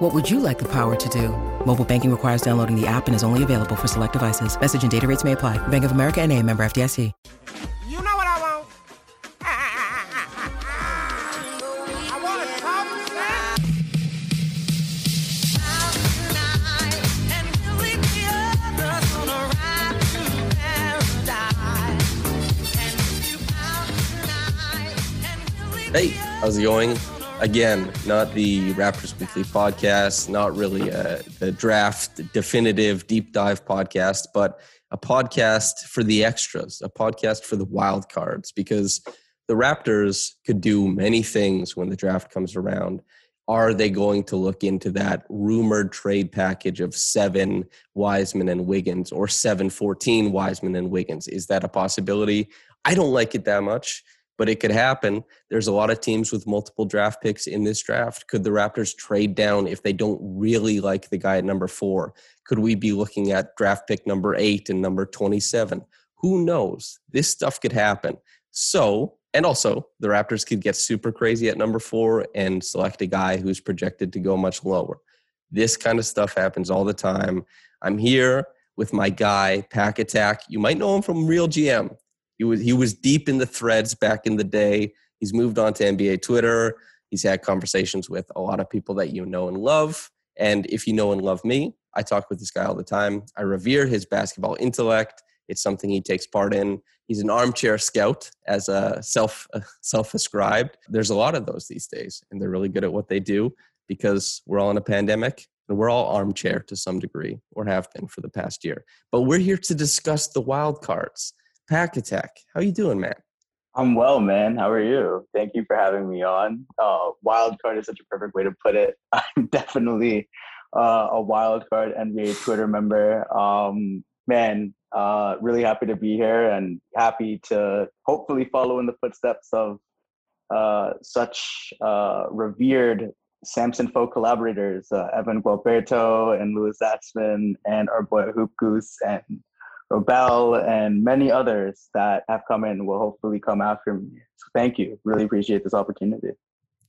What would you like the power to do? Mobile banking requires downloading the app and is only available for select devices. Message and data rates may apply. Bank of America and a member FDIC. You know what I want? I want to talk sex. Hey, how's it going? Again, not the Raptors Weekly podcast, not really uh, a, a draft definitive deep dive podcast, but a podcast for the extras, a podcast for the wild cards, because the Raptors could do many things when the draft comes around. Are they going to look into that rumored trade package of seven Wiseman and Wiggins or seven fourteen Wiseman and Wiggins? Is that a possibility? I don't like it that much but it could happen. There's a lot of teams with multiple draft picks in this draft. Could the Raptors trade down if they don't really like the guy at number four? Could we be looking at draft pick number eight and number 27? Who knows? This stuff could happen. So, and also the Raptors could get super crazy at number four and select a guy who's projected to go much lower. This kind of stuff happens all the time. I'm here with my guy, Pack Attack. You might know him from Real GM. He was he was deep in the threads back in the day. He's moved on to NBA Twitter. He's had conversations with a lot of people that you know and love. And if you know and love me, I talk with this guy all the time. I revere his basketball intellect. It's something he takes part in. He's an armchair scout, as a self self ascribed. There's a lot of those these days, and they're really good at what they do because we're all in a pandemic and we're all armchair to some degree, or have been for the past year. But we're here to discuss the wild cards. Pack Attack. How you doing, man? I'm well, man. How are you? Thank you for having me on. Uh, wild card is such a perfect way to put it. I'm definitely uh, a wild card NBA Twitter member. Um, man, uh, really happy to be here and happy to hopefully follow in the footsteps of uh, such uh, revered Samson Folk collaborators, uh, Evan Gualberto and Louis Zatzman, and our boy Hoop Goose and Robel and many others that have come in will hopefully come after me. So thank you. Really appreciate this opportunity.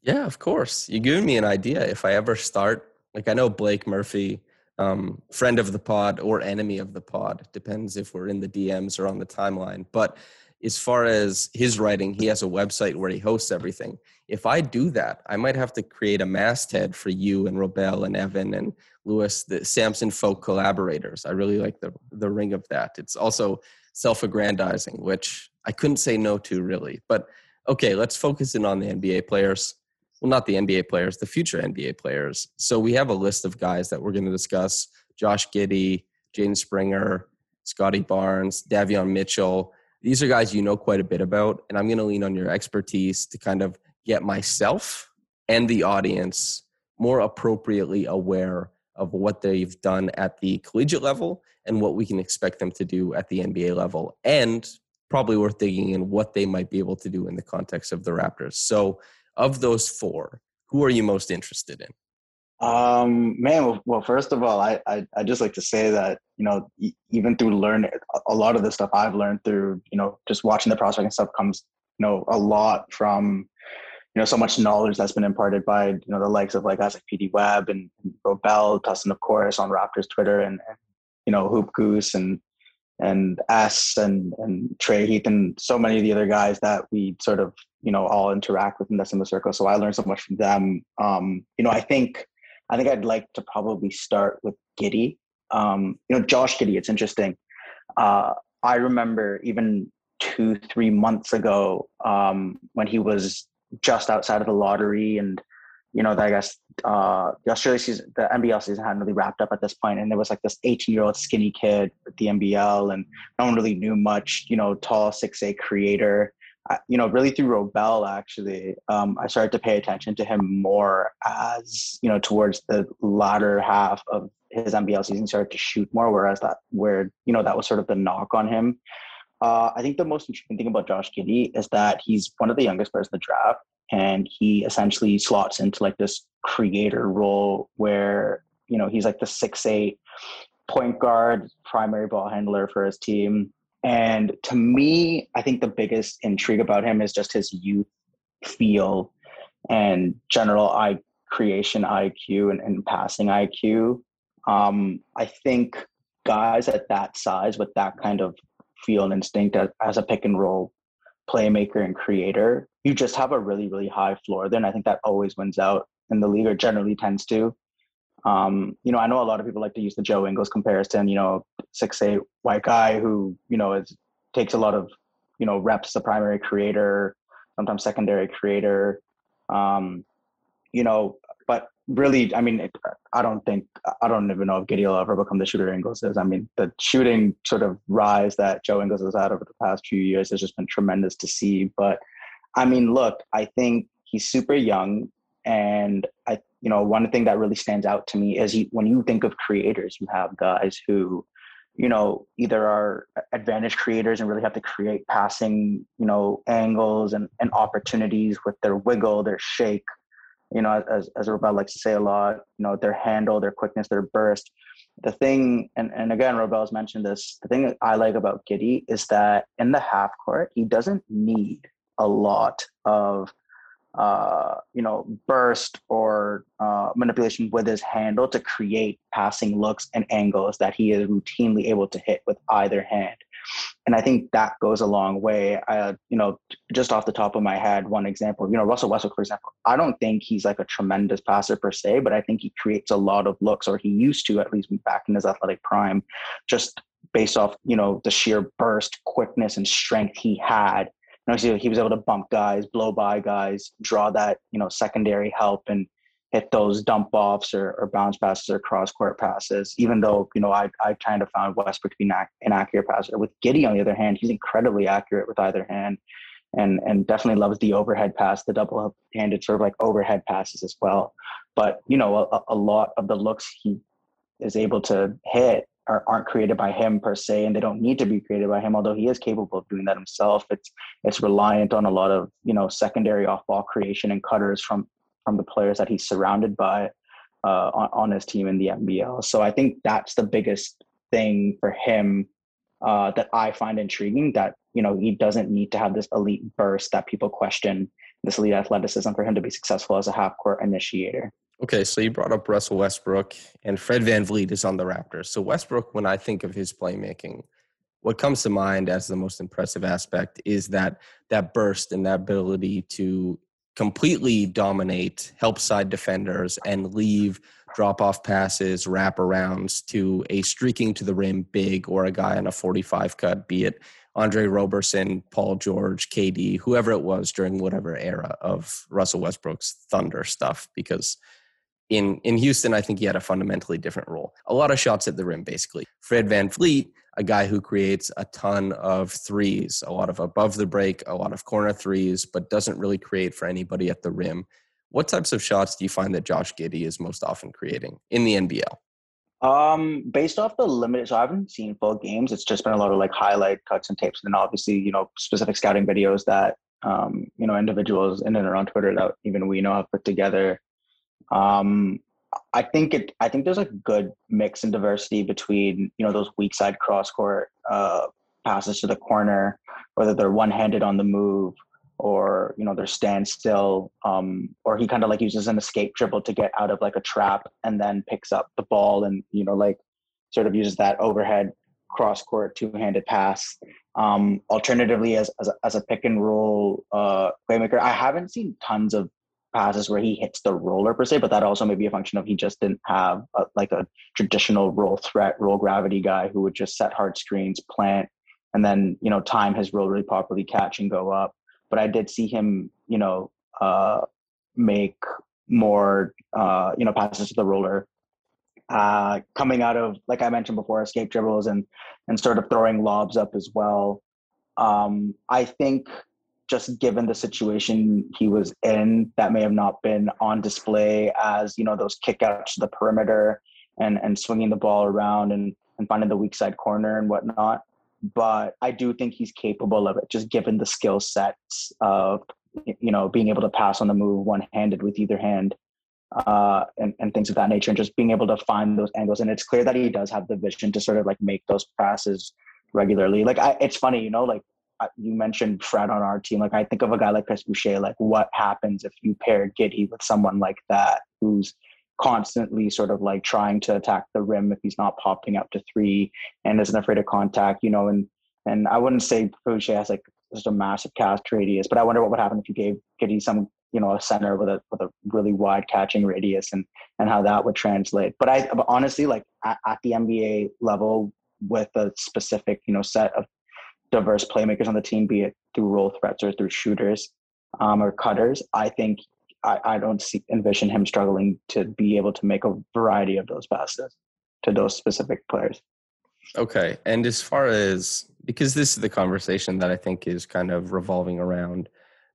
Yeah, of course. You giving me an idea. If I ever start, like I know Blake Murphy, um, friend of the pod or enemy of the pod, depends if we're in the DMs or on the timeline. But as far as his writing, he has a website where he hosts everything. If I do that, I might have to create a masthead for you and Robel and Evan and Louis, the Samson Folk collaborators. I really like the the ring of that. It's also self-aggrandizing, which I couldn't say no to really. But okay, let's focus in on the NBA players. Well, not the NBA players, the future NBA players. So we have a list of guys that we're going to discuss: Josh Giddey, Jaden Springer, Scotty Barnes, Davion Mitchell. These are guys you know quite a bit about, and I'm going to lean on your expertise to kind of get myself and the audience more appropriately aware of what they've done at the collegiate level and what we can expect them to do at the NBA level, and probably worth digging in what they might be able to do in the context of the Raptors. So, of those four, who are you most interested in? Um, man, well, first of all, I, I I just like to say that you know even through learning a lot of the stuff I've learned through you know just watching the prospect and stuff comes you know a lot from you know so much knowledge that's been imparted by you know the likes of like guys like PD Webb and, Robel, Tussin of course on Raptors Twitter and, and you know Hoop Goose and and S and and Trey Heath and so many of the other guys that we sort of you know all interact with in the similar circle. So I learned so much from them. Um, you know I think I think I'd like to probably start with Giddey. Um, you know Josh Giddey. It's interesting. Uh, I remember even two three months ago um, when he was just outside of the lottery and you know, I guess uh, the Australia season, the NBL season hadn't really wrapped up at this point, and there was like this 18 year old skinny kid with the NBL, and no one really knew much. You know, tall six A creator. I, you know, really through Robel, actually, um, I started to pay attention to him more as you know towards the latter half of his NBL season, started to shoot more. Whereas that, where you know that was sort of the knock on him. Uh, I think the most interesting thing about Josh Giddey is that he's one of the youngest players in the draft, and he essentially slots into like this creator role where you know he's like the six eight point guard, primary ball handler for his team. And to me, I think the biggest intrigue about him is just his youth feel and general I creation IQ and, and passing IQ. Um, I think guys at that size with that kind of feel and instinct as, as a pick and roll playmaker and creator, you just have a really, really high floor there. And I think that always wins out in the league or generally tends to. Um, you know, I know a lot of people like to use the Joe Ingles comparison, you know, six eight white guy who, you know, is takes a lot of, you know, reps the primary creator, sometimes secondary creator. Um, you know, really, I mean, I don't think I don't even know if Giddey will ever become the shooter Ingles is. I mean, the shooting sort of rise that Joe Ingles has had over the past few years has just been tremendous to see. But I mean, look, I think he's super young, and I, you know, one thing that really stands out to me is he, when you think of creators, you have guys who, you know, either are advantage creators and really have to create passing, you know, angles and, and opportunities with their wiggle, their shake, you know, as, as Robel likes to say a lot, you know, their handle, their quickness, their burst. The thing, and, and again, Robel's mentioned this, the thing that I like about Giddey is that in the half court, he doesn't need a lot of uh, you know, burst or uh, manipulation with his handle to create passing looks and angles that he is routinely able to hit with either hand. And I think that goes a long way. I, you know, just off the top of my head, one example, you know, Russell Westbrook, for example, I don't think he's like a tremendous passer per se, but I think he creates a lot of looks, or he used to at least back in his athletic prime, just based off, you know, the sheer burst, quickness, and strength he had know, he was able to bump guys, blow by guys, draw that you know secondary help, and hit those dump offs or, or bounce passes or cross court passes. Even though you know I I kind of found Westbrook to be an inaccurate passer. With Giddey, on the other hand, he's incredibly accurate with either hand, and and definitely loves the overhead pass, the double handed sort of like overhead passes as well. But you know a, a lot of the looks he is able to hit are, aren't created by him per se, and they don't need to be created by him. Although he is capable of doing that himself, it's it's reliant on a lot of you know secondary off ball creation and cutters from from the players that he's surrounded by uh, on, on his team in the NBL. So I think that's the biggest thing for him uh, that I find intriguing. That you know he doesn't need to have this elite burst that people question this elite athleticism for him to be successful as a half court initiator. Okay, so you brought up Russell Westbrook, and Fred VanVleet is on the Raptors. So Westbrook, when I think of his playmaking, what comes to mind as the most impressive aspect is that that burst and that ability to completely dominate, help side defenders, and leave drop off passes, wraparounds to a streaking to the rim big or a guy on a 45 cut, be it Andre Roberson, Paul George, KD, whoever it was during whatever era of Russell Westbrook's Thunder stuff, because in in Houston, I think he had a fundamentally different role. A lot of shots at the rim, basically. Fred VanVleet, a guy who creates a ton of threes, a lot of above the break, a lot of corner threes, but doesn't really create for anybody at the rim. What types of shots do you find that Josh Giddey is most often creating in the NBL? Um, based off the limited, so I haven't seen full games. It's just been a lot of like highlight cuts and tapes, and then obviously, you know, specific scouting videos that um, you know, individuals in and around Twitter that even we know have put together. Um, I think it. I think there's a good mix and diversity between you know those weak side cross court uh, passes to the corner, whether they're one handed on the move or you know they're standstill, um, or he kind of like uses an escape dribble to get out of like a trap and then picks up the ball and you know like sort of uses that overhead cross court two handed pass. Um, alternatively, as as a, as a pick and roll uh, playmaker, I haven't seen tons of passes where he hits the roller per se, but that also may be a function of he just didn't have a, like a traditional roll threat, roll gravity guy who would just set hard screens, plant, and then you know time his roll really properly, catch and go up. But I did see him, you know, uh, make more, uh, you know, passes to the roller, uh, coming out of like I mentioned before, escape dribbles and and sort of throwing lobs up as well. Um, I think just given the situation he was in, that may have not been on display as you know those kickouts to the perimeter and and swinging the ball around and and finding the weak side corner and whatnot. but I do think he's capable of it, just given the skill sets of you know being able to pass on the move one handed with either hand uh, and, and things of that nature, and just being able to find those angles. And it's clear that he does have the vision to sort of like make those passes regularly. Like I, it's funny, you know, like you mentioned Fred on our team. Like I think of a guy like Chris Boucher. Like what happens if you pair Giddey with someone like that who's constantly sort of like trying to attack the rim if he's not popping up to three and isn't afraid of contact, you know, and and I wouldn't say Boucher has like just a massive cast radius, but I wonder what would happen if you gave Giddey some, you know, a center with a with a really wide catching radius and and how that would translate. But I but honestly like at, at the NBA level with a specific, you know, set of diverse playmakers on the team, be it through roll threats or through shooters um, or cutters, I think I, I don't see envision him struggling to be able to make a variety of those passes to those specific players. Okay. And as far as because this is the conversation that I think is kind of revolving around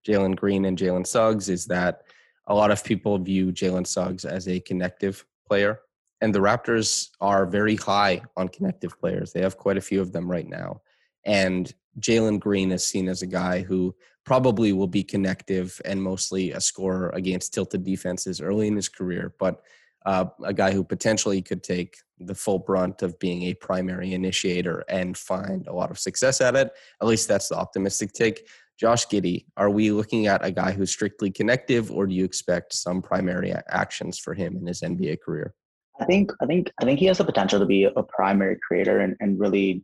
Jalen Green and Jalen Suggs, is that a lot of people view Jalen Suggs as a connective player. And the Raptors are very high on connective players. They have quite a few of them right now. And Jalen Green is seen as a guy who probably will be connective and mostly a scorer against tilted defenses early in his career, but uh, a guy who potentially could take the full brunt of being a primary initiator and find a lot of success at it. At least that's the optimistic take. Josh Giddey, are we looking at a guy who's strictly connective, or do you expect some primary actions for him in his NBA career? I think I think I think he has the potential to be a primary creator and, and really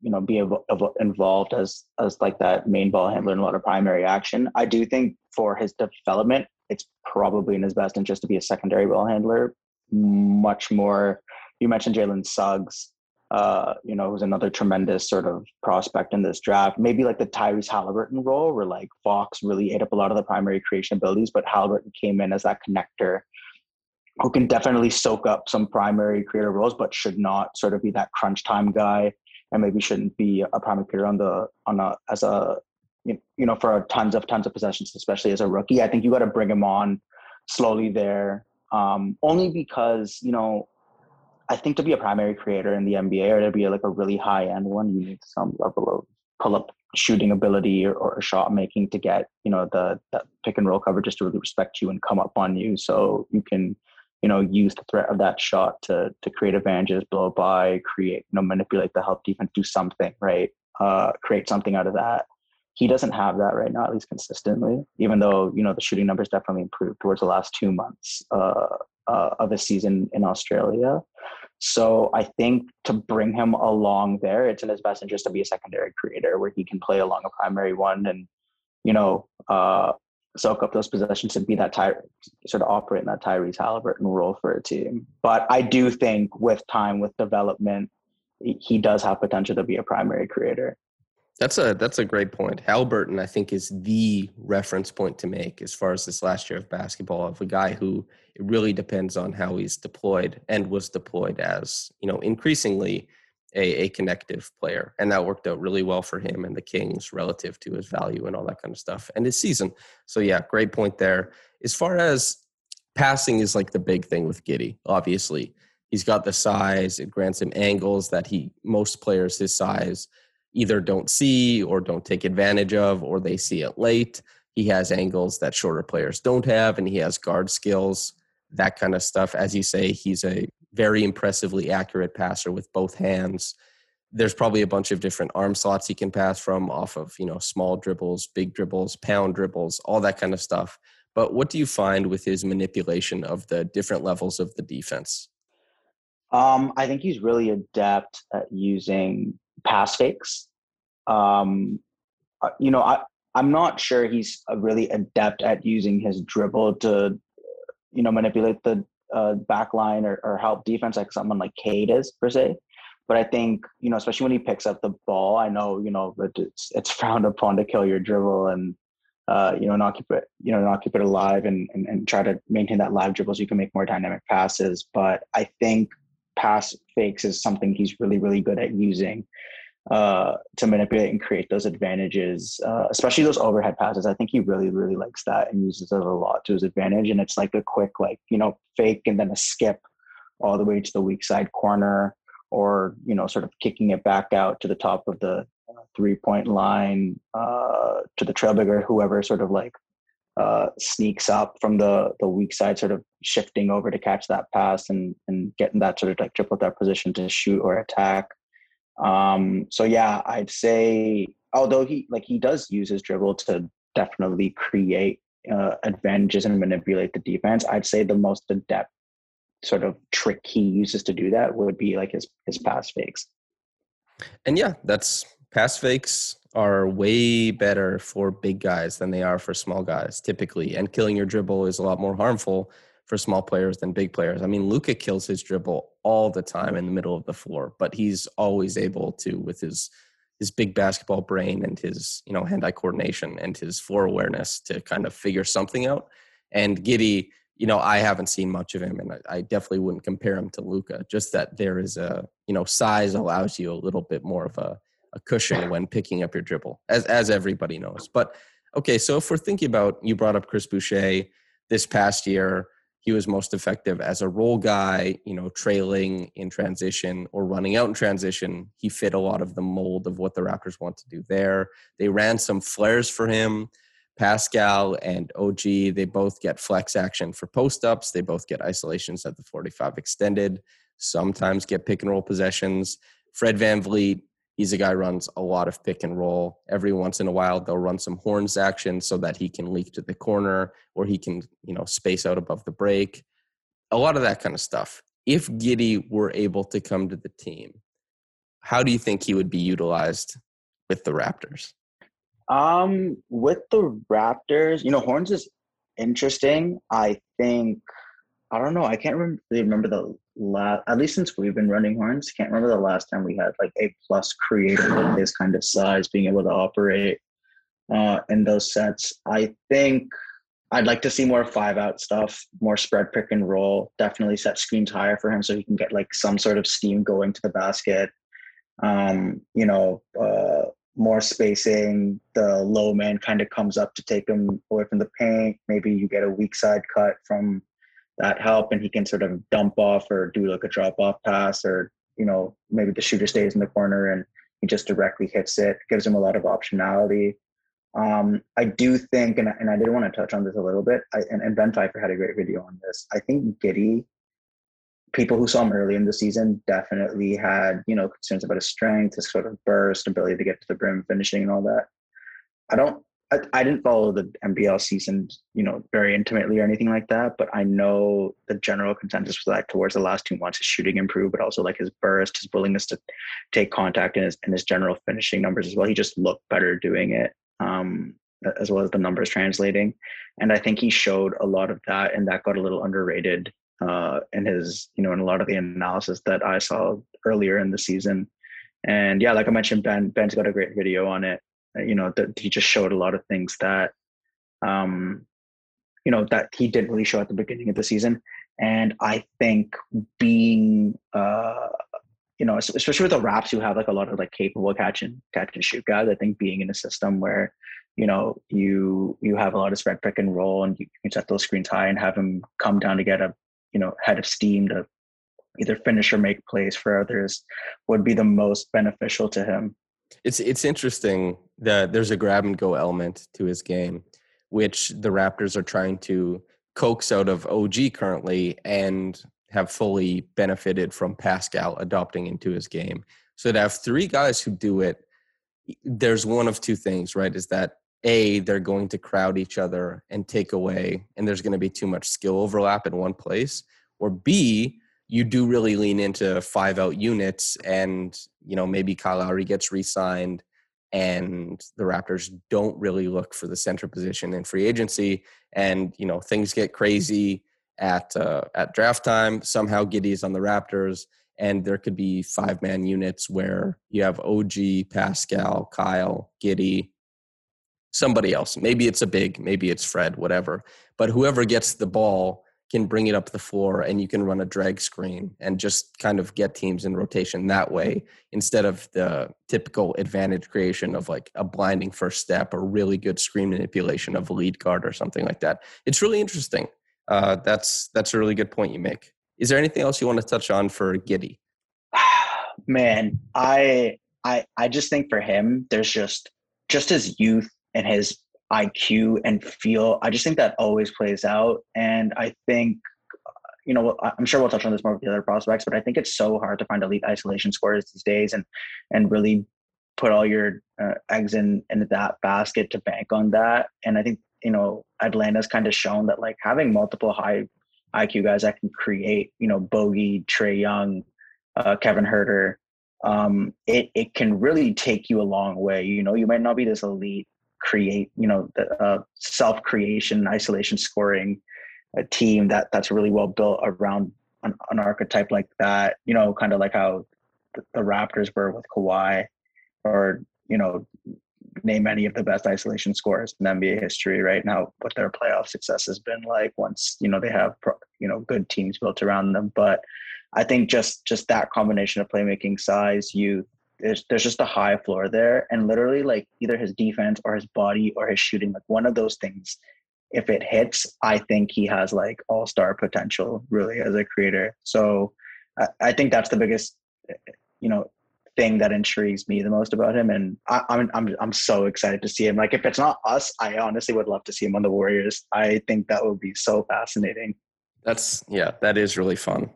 you know be ev- involved as as like that main ball handler in a lot of primary action. I do think for his development, it's probably in his best interest to be a secondary ball handler. Much more. You mentioned Jalen Suggs. Uh, you know, who's another tremendous sort of prospect in this draft. Maybe like the Tyrese Halliburton role, where like Fox really ate up a lot of the primary creation abilities, but Halliburton came in as that connector who can definitely soak up some primary creator roles, but should not sort of be that crunch time guy and maybe shouldn't be a primary player on the on a as a you know for tons of tons of possessions, especially as a rookie. I think you got to bring him on slowly there, um, only because you know I think to be a primary creator in the NBA or to be like a really high end one, you need some level of pull up shooting ability or, or shot making to get you know the, the pick and roll coverage just to really respect you and come up on you so you can you know, use the threat of that shot to to create advantages, blow by, create, you know, manipulate the help defense, do something, right? Uh, create something out of that. He doesn't have that right now, at least consistently. Even though you know the shooting numbers definitely improved towards the last two months uh, uh, of his season in Australia. So I think to bring him along there, it's in his best interest to be a secondary creator where he can play along a primary one and you know uh, soak up those possessions and be that Ty- sort of operate in that Tyrese Halliburton role for a team. But I do think with time, with development, he does have potential to be a primary creator. That's a that's a great point. Halliburton, I think, is the reference point to make as far as this last year of basketball of a guy who it really depends on how he's deployed and was deployed as you know increasingly a, a connective player. And that worked out really well for him and the Kings relative to his value and all that kind of stuff and his season. So, yeah, great point there. As far as passing is like the big thing with Giddey, obviously. He's got the size, it grants him angles that he most players his size either don't see or don't take advantage of or they see it late. He has angles that shorter players don't have and he has guard skills, that kind of stuff. As you say, he's a very impressively accurate passer with both hands. There's probably a bunch of different arm slots he can pass from off of, you know, small dribbles, big dribbles, pound dribbles, all that kind of stuff. But what do you find with his manipulation of the different levels of the defense? Um, I think he's really adept at using pass fakes. Um, uh, you know, I, I'm not sure he's really adept at using his dribble to, you know, manipulate the uh, back line or, or help defense like someone like Cade is per se. But I think you know, especially when he picks up the ball, I know you know it's it's frowned upon to kill your dribble and uh, you know not keep it you know not keep it alive and, and and try to maintain that live dribble so you can make more dynamic passes. But I think pass fakes is something he's really really good at using uh, to manipulate and create those advantages, uh, especially those overhead passes. I think he really, really likes that and uses it a lot to his advantage. And it's like a quick, like, you know, fake and then a skip all the way to the weak side corner or you know sort of kicking it back out to the top of the three point line uh, to the trailbigger whoever sort of like uh, sneaks up from the the weak side sort of shifting over to catch that pass and and getting that sort of like triple threat position to shoot or attack um so yeah i'd say although he like he does use his dribble to definitely create uh, advantages and manipulate the defense i'd say the most adept sort of trick he uses to do that would be like his his pass fakes. And yeah, that's pass fakes are way better for big guys than they are for small guys typically. And killing your dribble is a lot more harmful for small players than big players. I mean, Luka kills his dribble all the time mm-hmm. in the middle of the floor, but he's always able to with his his big basketball brain and his, you know, hand-eye coordination and his floor awareness to kind of figure something out. And Giddey, you know, I haven't seen much of him, and I, I definitely wouldn't compare him to Luka. Just that there is a, you know, size allows you a little bit more of a, a cushion when picking up your dribble, as as everybody knows. But okay, so if we're thinking about, you brought up Chris Boucher this past year. He was most effective as a role guy, you know, trailing in transition or running out in transition. He fit a lot of the mold of what the Raptors want to do there. They ran some flares for him Pascal and OG, they both get flex action for post ups. They both get isolations at the 45 extended, sometimes get pick and roll possessions. Fred Van VanVleet, he's a guy runs a lot of pick and roll. Every once in a while, they'll run some horns action so that he can leak to the corner or he can, you know, space out above the break. A lot of that kind of stuff. If Giddey were able to come to the team, how do you think he would be utilized with the Raptors? Um, with the Raptors, you know, Horns is interesting. I think I don't know. I can't remember, remember the last. At least since we've been running Horns, can't remember the last time we had like a plus creator with this kind of size being able to operate uh, in those sets. I think I'd like to see more five out stuff, more spread pick and roll. Definitely set screens higher for him so he can get like some sort of steam going to the basket. Um, you know, uh, more spacing. The low man kind of comes up to take him away from the paint. Maybe you get a weak side cut from that help, and he can sort of dump off or do like a drop off pass, or you know maybe the shooter stays in the corner and he just directly hits it. Gives him a lot of optionality. Um, I do think, and, and I did want to touch on this a little bit, I, and, and Ben Pfeiffer had a great video on this. I think Giddey people who saw him early in the season definitely had, you know, concerns about his strength, his sort of burst, ability to get to the brim, finishing, and all that. I don't, I, I didn't follow the NBL season, you know, very intimately or anything like that, but I know the general consensus was that towards the last two months, his shooting improved, but also like his burst, his willingness to take contact, and his and his general finishing numbers as well. He just looked better doing it. Um, as well as the numbers translating. And I think he showed a lot of that, and that got a little underrated uh, in his, you know, in a lot of the analysis that I saw earlier in the season. And yeah, like I mentioned, Ben Ben's got a great video on it. Uh, you know, that he just showed a lot of things that, um, you know, that he didn't really show at the beginning of the season. And I think being, uh, you know, especially with the Raps who have like a lot of like capable catch and catch and shoot guys, I think being in a system where you know you you have a lot of spread pick and roll and you can set those screens high and have him come down to get a you know head of steam to either finish or make plays for others would be the most beneficial to him. It's it's interesting that there's a grab and go element to his game, which the Raptors are trying to coax out of OG currently and have fully benefited from Pascal adopting into his game. So to have three guys who do it, there's one of two things, right? Is that a they're going to crowd each other and take away and there's going to be too much skill overlap in one place or b you do really lean into five out units and you know maybe Kyle Lowry gets re-signed and the Raptors don't really look for the center position in free agency and you know things get crazy at uh, at draft time somehow Giddey's on the Raptors and there could be five man units where you have OG Pascal Kyle Giddey, somebody else. Maybe it's a big, maybe it's Fred, whatever. But whoever gets the ball can bring it up the floor and you can run a drag screen and just kind of get teams in rotation that way instead of the typical advantage creation of like a blinding first step or really good screen manipulation of a lead guard or something like that. It's really interesting. Uh, that's that's a really good point you make. Is there anything else you want to touch on for Giddey? Man, I I I just think for him, there's just just his youth and his IQ and feel. I just think that always plays out, and I think you know I'm sure we'll touch on this more with the other prospects, but I think it's so hard to find elite isolation scorers these days, and and really put all your uh, eggs in in that basket to bank on that. And I think you know Atlanta's kind of shown that like having multiple high IQ guys that can create, you know, Bogey, Trae Young, uh, Kevin Huerter, um, it it can really take you a long way. You know, you might not be this elite create, you know, the uh, self creation, isolation scoring a team that that's really well built around an, an archetype like that. You know, kind of like how the, the Raptors were with Kawhi, or you know, name any of the best isolation scorers in NBA history right now. What their playoff success has been like once you know they have you know good teams built around them, but I think just just that combination of playmaking, size, youth, there's there's just a high floor there, and literally like either his defense or his body or his shooting, like one of those things, if it hits, I think he has like all star potential really as a creator. So I, I think that's the biggest, eh, eh, you know, thing that intrigues me the most about him, and I, I'm I'm I'm so excited to see him. Like if it's not us, I honestly would love to see him on the Warriors. I think that would be so fascinating. That's yeah, that is really fun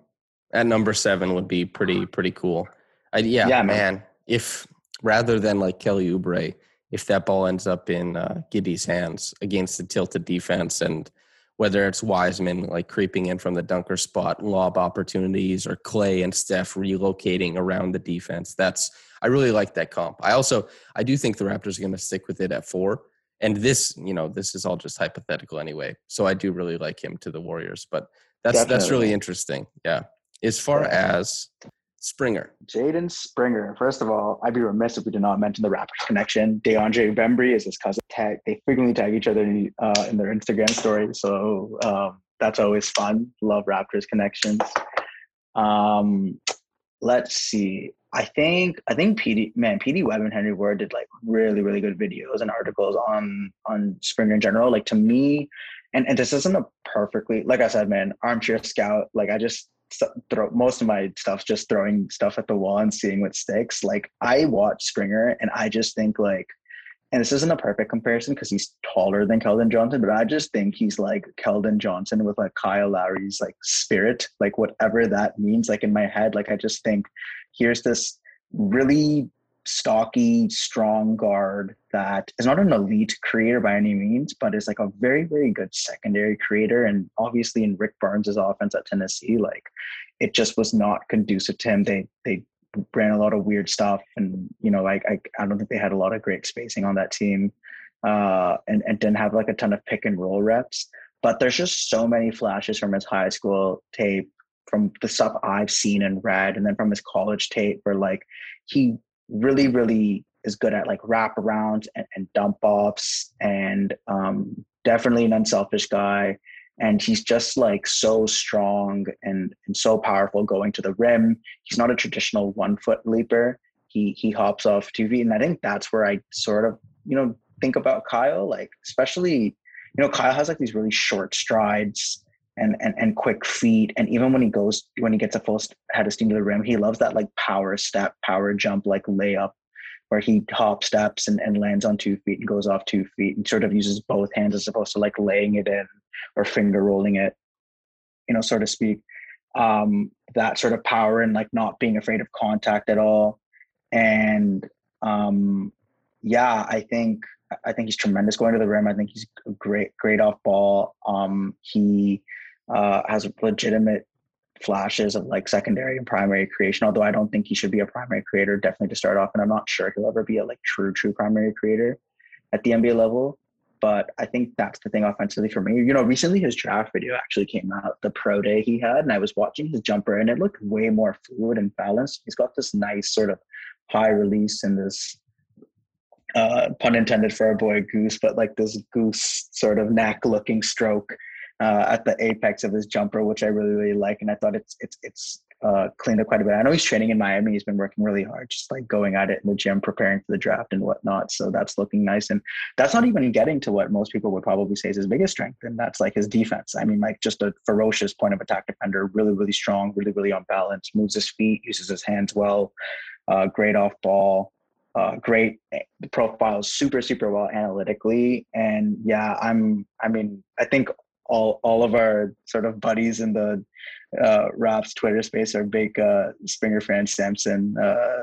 at number seven would be pretty pretty cool. I, yeah, yeah, man. If rather than like Kelly Oubre, if that ball ends up in uh, Giddey's hands against the tilted defense, and whether it's Wiseman like creeping in from the dunker spot, lob opportunities, or Clay and Steph relocating around the defense, that's I really like that comp. I also I do think the Raptors are going to stick with it at four. And this, you know, this is all just hypothetical anyway. So I do really like him to the Warriors, but that's Definitely. that's really interesting. Yeah as far as Springer. Jaden Springer. First of all, I'd be remiss if we did not mention the Raptors connection. DeAndre Bembry is his cousin. Tag, they frequently tag each other in, uh, in their Instagram stories, so um, that's always fun. Love Raptors connections. Um, let's see. I think I think PD man PD Webb and Henry Ward did like really really good videos and articles on on Springer in general. Like to me, and and this isn't a perfectly like I said, man, armchair scout. Like I just throw most of my stuff just throwing stuff at the wall and seeing what sticks. Like I watch Springer and I just think like, and this isn't a perfect comparison because he's taller than Keldon Johnson, but I just think he's like Keldon Johnson with like Kyle Lowry's like spirit, like whatever that means. Like in my head, like I just think here's this really stocky, strong guard that is not an elite creator by any means, but is like a very, very good secondary creator. And obviously in Rick Barnes' offense at Tennessee, like it just was not conducive to him. They they ran a lot of weird stuff and you know, like I, I don't think they had a lot of great spacing on that team. Uh, and, and didn't have like a ton of pick and roll reps. But there's just so many flashes from his high school tape, from the stuff I've seen and read, and then from his college tape where like he really, really is good at like wraparounds and, and dump offs and um, definitely an unselfish guy. And he's just like so strong and, and so powerful going to the rim. He's not a traditional one foot leaper. He he hops off two feet. And I think that's where I sort of, you know, think about Kyle, like especially, you know, Kyle has like these really short strides and, and and quick feet. And even when he goes when he gets a full head of steam to the rim, he loves that like power step, power jump, like layup, where he hop steps and, and lands on two feet and goes off two feet and sort of uses both hands as opposed to like laying it in or finger rolling it, you know, so to speak. Um, that sort of power and like not being afraid of contact at all. And um, yeah, I think I think he's tremendous going to the rim. I think he's great, great off ball. Um, he uh, has legitimate flashes of like secondary and primary creation. Although I don't think he should be a primary creator, definitely to start off, and I'm not sure he'll ever be a like true true primary creator at the NBA level. But I think that's the thing offensively for me. You know, recently his draft video actually came out, the pro day he had, and I was watching his jumper, and it looked way more fluid and balanced. He's got this nice sort of high release and this uh, pun intended for our boy Goose, but like this goose sort of neck looking stroke uh, at the apex of his jumper, which I really really like, and I thought it's it's it's uh, cleaned up quite a bit. I know he's training in Miami. He's been working really hard, just like going at it in the gym, preparing for the draft and whatnot. So that's looking nice. And that's not even getting to what most people would probably say is his biggest strength, and that's like his defense. I mean, like just a ferocious point of attack defender, really, really strong, really, really on balance, moves his feet, uses his hands well, uh, great off ball. Uh, great eh, profiles, super super well analytically, and yeah, I'm. I mean, I think all all of our sort of buddies in the uh, Raps Twitter space are big uh, Springer fans. Samson, uh,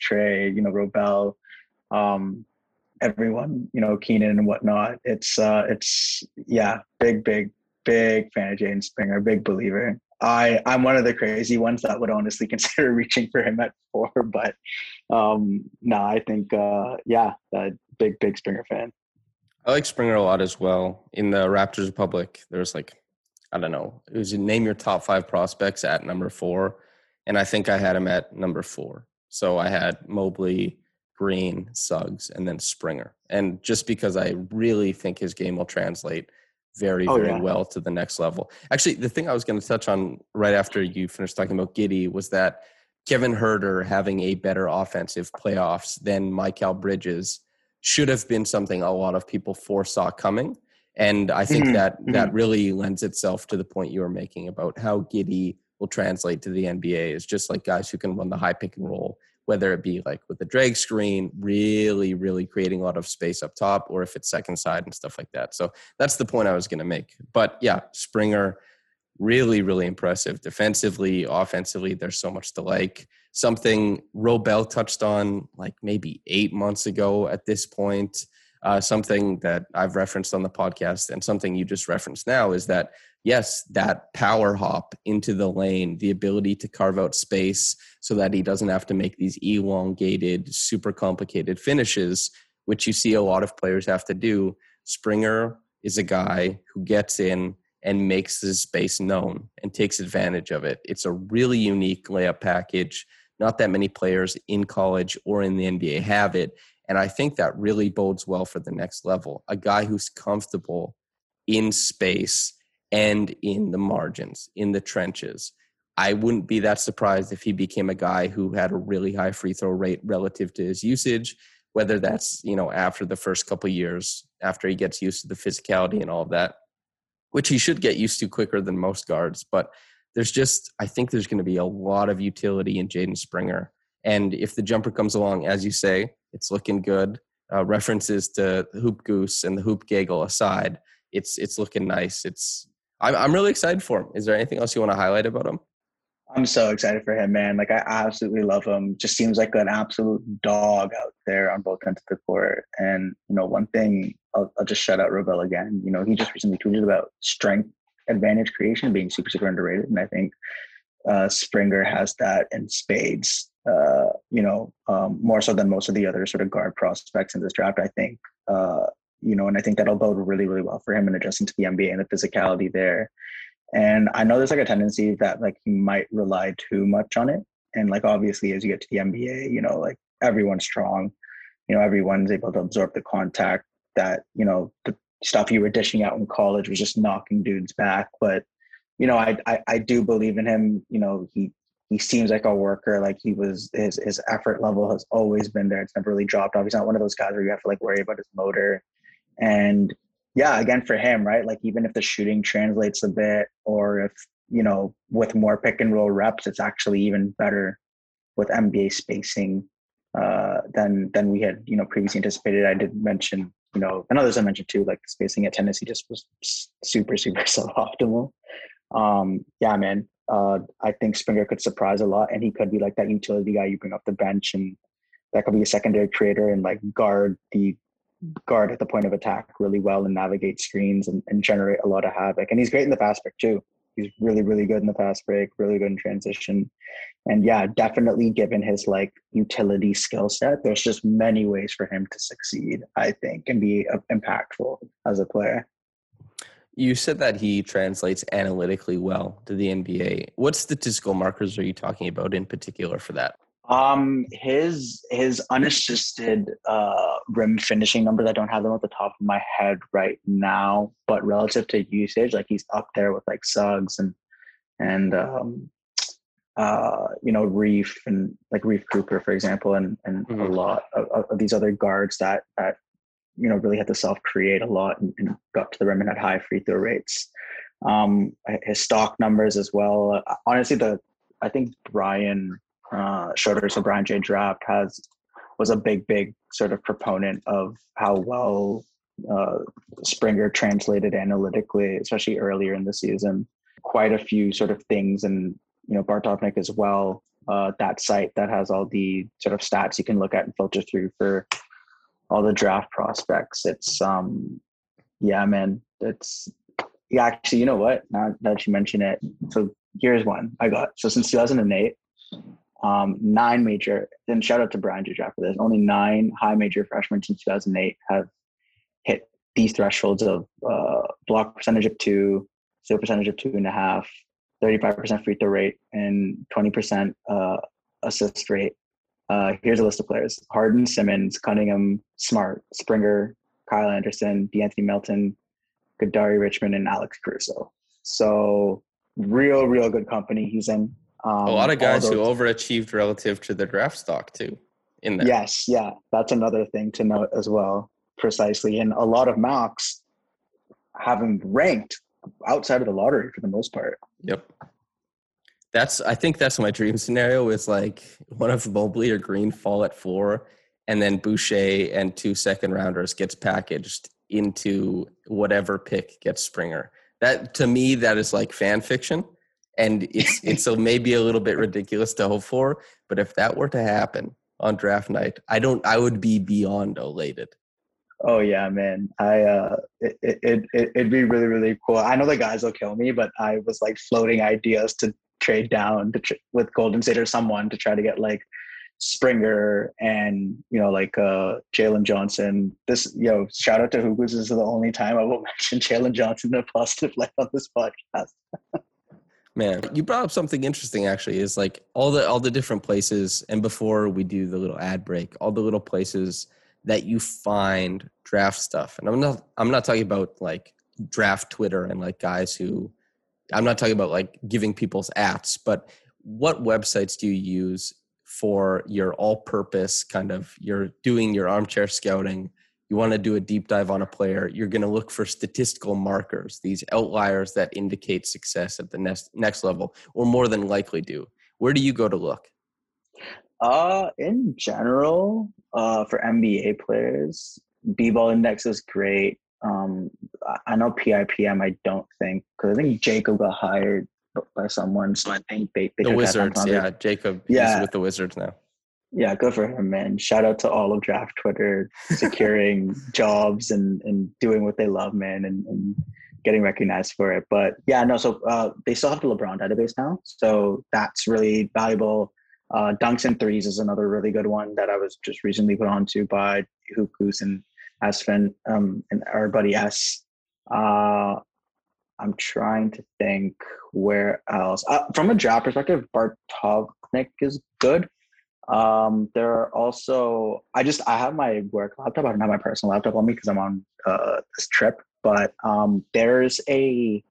Trey, you know, Robel, um, everyone, you know, Keenan and whatnot. It's uh, it's yeah, big, big, big fan of Jaden Springer, big believer. I I'm one of the crazy ones that would honestly consider reaching for him at four, but um, no, nah, I think uh, yeah, big, big Springer fan. I like Springer a lot as well. In the Raptors Republic, there's like, I don't know, it was name your top five prospects at number four. And I think I had him at number four. So I had Mobley, Green, Suggs, and then Springer. And just because I really think his game will translate very, oh, very yeah. well to the next level. Actually, the thing I was going to touch on right after you finished talking about Giddey was that Kevin Huerter having a better offensive playoffs than Mikal Bridges should have been something a lot of people foresaw coming. And I think mm-hmm. that that mm-hmm. really lends itself to the point you were making about how Giddey will translate to the NBA is just like guys who can run the high pick and roll, whether it be like with the drag screen, really, really creating a lot of space up top, or if it's second side and stuff like that. So that's the point I was going to make. But yeah, Springer, really, really impressive defensively, offensively. There's so much to like something Robel touched on like maybe eight months ago at this point. Uh, something that I've referenced on the podcast and something you just referenced now is that yes, that power hop into the lane, the ability to carve out space so that he doesn't have to make these elongated, super complicated finishes, which you see a lot of players have to do. Springer is a guy who gets in and makes his space known and takes advantage of it. It's a really unique layup package not that many players in college or in the NBA have it. And I think that really bodes well for the next level. A guy who's comfortable in space and in the margins, in the trenches. I wouldn't be that surprised if he became a guy who had a really high free throw rate relative to his usage, whether that's, you know, after the first couple years, after he gets used to the physicality and all of that, which he should get used to quicker than most guards. But there's just I think there's going to be a lot of utility in Jaden Springer. And if the jumper comes along, as you say, it's looking good. Uh, references to the Hoop Goose and the Hoop Gaggle aside, it's it's looking nice. It's I'm I'm really excited for him. Is there anything else you want to highlight about him? I'm so excited for him, man. Like I absolutely love him. Just seems like an absolute dog out there on both ends of the court. And you know, one thing I'll, I'll just shout out Robel again. You know, he just recently tweeted about strength advantage creation being super super underrated, and I think uh, Springer has that in spades. Uh, you know, um, more so than most of the other sort of guard prospects in this draft. I think, uh, you know, and I think that'll bode really really well for him in adjusting to the NBA and the physicality there. And I know there's like a tendency that like he might rely too much on it. And like obviously, as you get to the NBA, you know, like everyone's strong. You know, everyone's able to absorb the contact that you know the stuff you were dishing out in college was just knocking dudes back. But you know, I, I, I do believe in him. You know, he he seems like a worker. Like he was his his effort level has always been there. It's never really dropped off. He's not one of those guys where you have to like worry about his motor. And yeah, again for him, right? Like even if the shooting translates a bit, or if you know with more pick and roll reps, it's actually even better with NBA spacing uh, than than we had you know previously anticipated. I did mention you know, and others I mentioned too, like spacing at Tennessee just was super, super suboptimal. Um, yeah, man. Uh, I think Springer could surprise a lot, and he could be like that utility guy you bring off the bench, and that could be a secondary creator and like guard the guard at the point of attack really well and navigate screens and, and generate a lot of havoc. And he's great in the fast break too. He's really, really good in the fast break, really good in transition. And yeah, definitely given his like utility skill set, there's just many ways for him to succeed, I think, and be uh, impactful as a player. You said that he translates analytically well to the NBA. What statistical markers are you talking about in particular for that? Um, his his unassisted uh, rim finishing numbers. I don't have them at the top of my head right now, but relative to usage, like he's up there with like Suggs and and um, uh, you know, Reef and like Reef Cooper, for example, and and mm-hmm. a lot of, of, these other guards that that you know really had to self create a lot and, and, got to the rim and had high free throw rates. Um, his stock numbers as well. Uh, honestly, the I think Brian uh, Schroeder, so Brian J. Draft has was a big, big sort of proponent of how well uh, Springer translated analytically, especially earlier in the season. Quite a few sort of things, and you know Bart Torvik as well. Uh, that site that has all the sort of stats you can look at and filter through for all the draft prospects. It's um, yeah, man. It's yeah. Actually, you know what? Now that you mention it, so here's one I got. So since 2008, um, nine major, and shout out to Brian Jujak for this. Only nine high major freshmen since 2008 have hit these thresholds of uh, block percentage of two, steal percentage of two and a half, 35% free throw rate, and 20% uh, assist rate. Uh, here's a list of players: Harden, Simmons, Cunningham, Smart, Springer, Kyle Anderson, De'Anthony Melton, Kadary Richmond, and Alex Caruso. So real, real good company he's in. Um, a lot of guys who overachieved relative to the draft stock too. In that. Yes, yeah, that's another thing to note as well. Precisely, and a lot of mocks having ranked outside of the lottery for the most part. Yep. That's I think that's my dream scenario is like one of Mobley or Green fall at four, and then Boucher and two second rounders gets packaged into whatever pick gets Springer. That to me that is like fan fiction and it's it's a, maybe a little bit ridiculous to hope for but if that were to happen on draft night i don't i would be beyond elated oh yeah man i uh it, it, it it'd be really really cool i know the guys will kill me but i was like floating ideas to trade down to tr- with golden state or someone to try to get like Springer and you know like uh Jalen Johnson. This you know shout out to Hugus. This is the only time I will mention Jalen Johnson in a positive light on this podcast. Man, you brought up something interesting actually is like all the all the different places and before we do the little ad break, all the little places that you find draft stuff. And I'm not I'm not talking about like draft Twitter and like guys who I'm not talking about like giving people's ats, but what websites do you use for your all purpose kind of you're doing your armchair scouting you want to do a deep dive on a player, you're going to look for statistical markers, these outliers that indicate success at the next next level, or more than likely do. Where do you go to look? Uh, in general, uh, for NBA players, B-ball index is great. Um, I know PIPM. I don't think because I think Jacob got hired by someone, so I think they, they the Wizards. Yeah, Jacob. Yeah, with the Wizards now. Yeah, good for him, man. Shout out to all of draft Twitter securing jobs and, and doing what they love, man, and, and getting recognized for it. But yeah, no, so uh, they still have the LeBron database now. So that's really valuable. Uh, Dunks and Threes is another really good one that I was just recently put onto by Hukus and Asfen um, and our buddy S. Uh, I'm trying to think where else. Uh, from a draft perspective, Bart Torvik is good. Um, there are also I just I have my work laptop. I don't have my personal laptop on me because I'm on uh, this trip. But um, there's a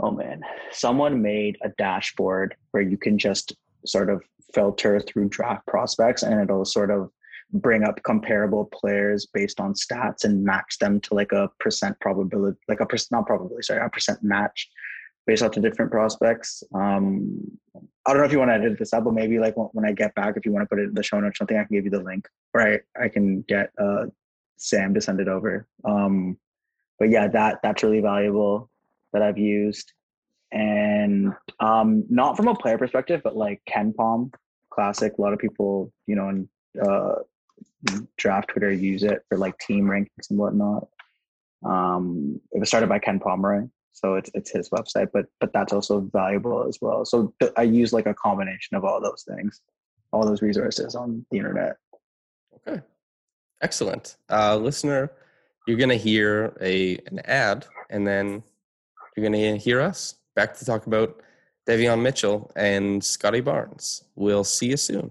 oh man, someone made a dashboard where you can just sort of filter through draft prospects, and it'll sort of bring up comparable players based on stats and match them to like a percent probability, like a percent not probability, sorry, a percent match based off the different prospects. Um, I don't know if you want to edit this up, but maybe like when I get back, if you want to put it in the show notes, or something I can give you the link, or I, I can get uh, Sam to send it over. Um, but yeah, that that's really valuable that I've used, and um, not from a player perspective, but like KenPom, classic. A lot of people, you know, in uh, draft Twitter use it for like team rankings and whatnot. Um, it was started by Ken Pomeroy, so it's it's his website but but that's also valuable as well so th- i use like a combination of all those things all those resources on the internet okay excellent uh listener you're gonna hear a an ad and then you're gonna hear us back to talk about Davion Mitchell and Scotty Barnes. We'll see you soon.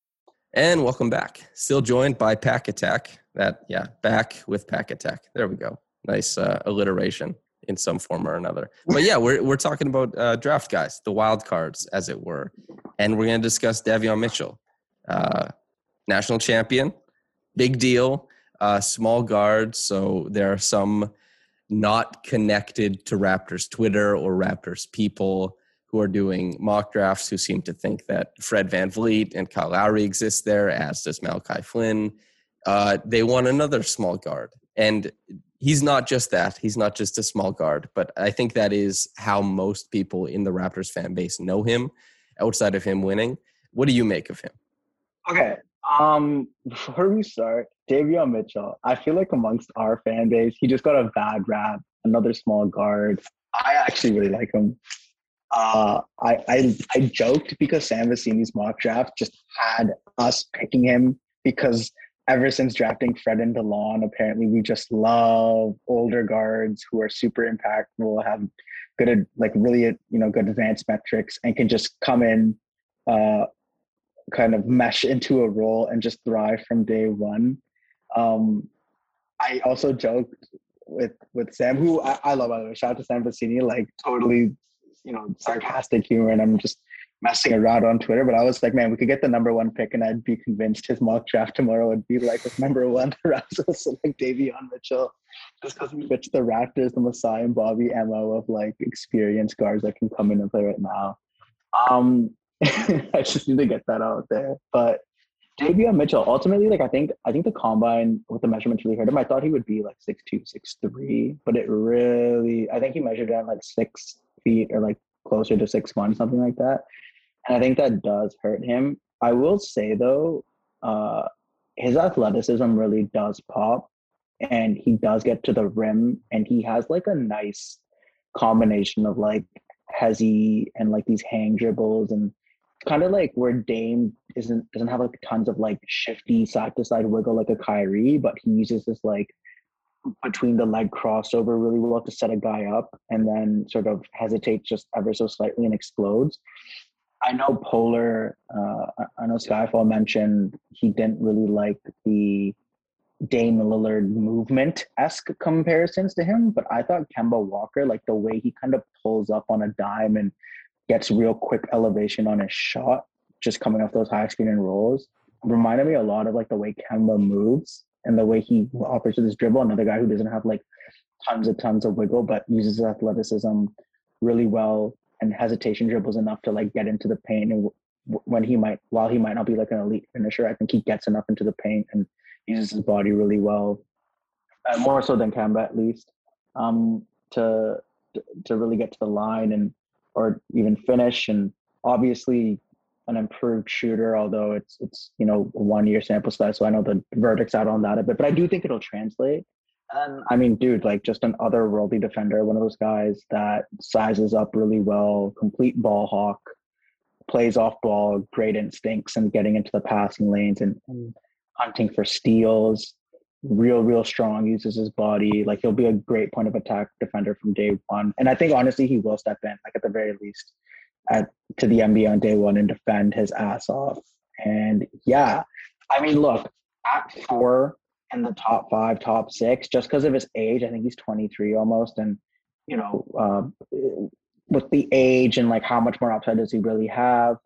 And welcome back. Still joined by Pack Attack. That, yeah, back with Pack Attack. There we go. Nice uh, alliteration in some form or another. But yeah, we're, we're talking about uh, draft guys, the wild cards, as it were. And we're going to discuss Davion Mitchell, uh, national champion, big deal, uh, small guard. So there are some not connected to Raptors Twitter or Raptors people who are doing mock drafts who seem to think that Fred Van VanVleet and Kyle Lowry exist there, as does Malachi Flynn. Uh, they want another small guard. And he's not just that. He's not just a small guard, but I think that is how most people in the Raptors fan base know him outside of him winning. What do you make of him? Okay. Um, before we start, Davion Mitchell, I feel like amongst our fan base, he just got a bad rap, another small guard. I actually really like him. Uh, I, I I joked because Sam Vecenie's mock draft just had us picking him because ever since drafting Fred and Delon, apparently we just love older guards who are super impactful, have good like really you know good advanced metrics, and can just come in, uh, kind of mesh into a role and just thrive from day one. Um, I also joked with with Sam, who I, I love by the way. Shout out to Sam Vecenie, like totally you know sarcastic humor and I'm just messing around on Twitter. But I was like, man, we could get the number one pick, and I'd be convinced his mock draft tomorrow would be like with number one, the Raptors select Davion Mitchell, just because we pitched the Raptors, the Masai and Bobby mo of like experienced guards that can come in and play right now. Um, I just need to get that out there, but. Davion Mitchell, ultimately, like I think, I think the combine with the measurements really hurt him. I thought he would be like six two, six three, but it really, I think he measured at like six feet or like closer to six one, something like that. And I think that does hurt him. I will say though, uh, his athleticism really does pop, and he does get to the rim, and he has like a nice combination of like hezzy and like these hang dribbles and kind of like where Dame isn't doesn't have like tons of like shifty side to side wiggle like a Kyrie, but he uses this like between the leg crossover really well to set a guy up and then sort of hesitates just ever so slightly and explodes. I know Polar, uh, I know Skyfall mentioned he didn't really like the Dame Lillard movement esque comparisons to him, but I thought Kemba Walker, like the way he kind of pulls up on a dime and gets real quick elevation on his shot, just coming off those high screen and rolls, reminded me a lot of like the way Kemba moves and the way he offers to this dribble. Another guy who doesn't have like tons and tons of wiggle, but uses his athleticism really well and hesitation dribbles enough to like get into the paint. And when he might, while he might not be like an elite finisher, I think he gets enough into the paint and uses his body really well, uh, more so than Kemba at least, um, to to really get to the line and or even finish. And obviously, an improved shooter, although it's it's you know one year sample size, so I know the verdict's out on that a bit, but I do think it'll translate. And I mean, dude, like just an otherworldly defender, one of those guys that sizes up really well, complete ball hawk, plays off ball, great instincts, and getting into the passing lanes and, and hunting for steals. Real, real strong, uses his body. Like he'll be a great point of attack defender from day one. And I think honestly, he will step in, like at the very least at to the NBA on day one and defend his ass off. And yeah, I mean, look, at four in the top five, top six, just because of his age, I think he's 23 almost. And, you know, uh, with the age and like how much more upside does he really have?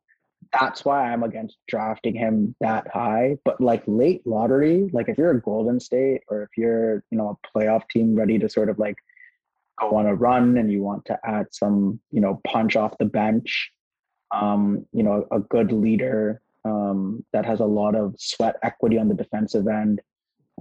That's why I'm against drafting him that high. But like late lottery, like if you're a Golden State or if you're, you know, a playoff team ready to sort of like go on a run and you want to add some, you know, punch off the bench, um, you know, a good leader um, that has a lot of sweat equity on the defensive end,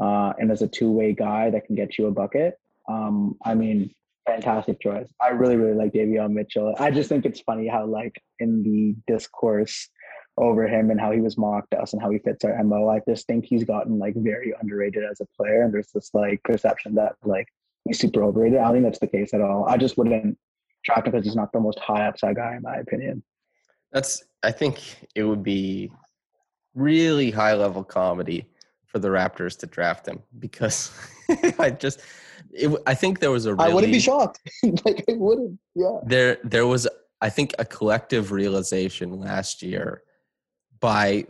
uh, and as a two-way guy that can get you a bucket. Um, I mean, fantastic choice. I really, really like Davion Mitchell. I just think it's funny how, like, in the discourse over him and how he was mocked us and how he fits our mo. I just think he's gotten like very underrated as a player, and there's this like perception that like he's super overrated. I don't think that's the case at all. I just wouldn't draft him because he's not the most high upside guy in my opinion. That's. I think it would be really high level comedy for the Raptors to draft him because I just. It, I think there was a. Really, I wouldn't be shocked. like it wouldn't. Yeah. There, there was. I think a collective realization last year by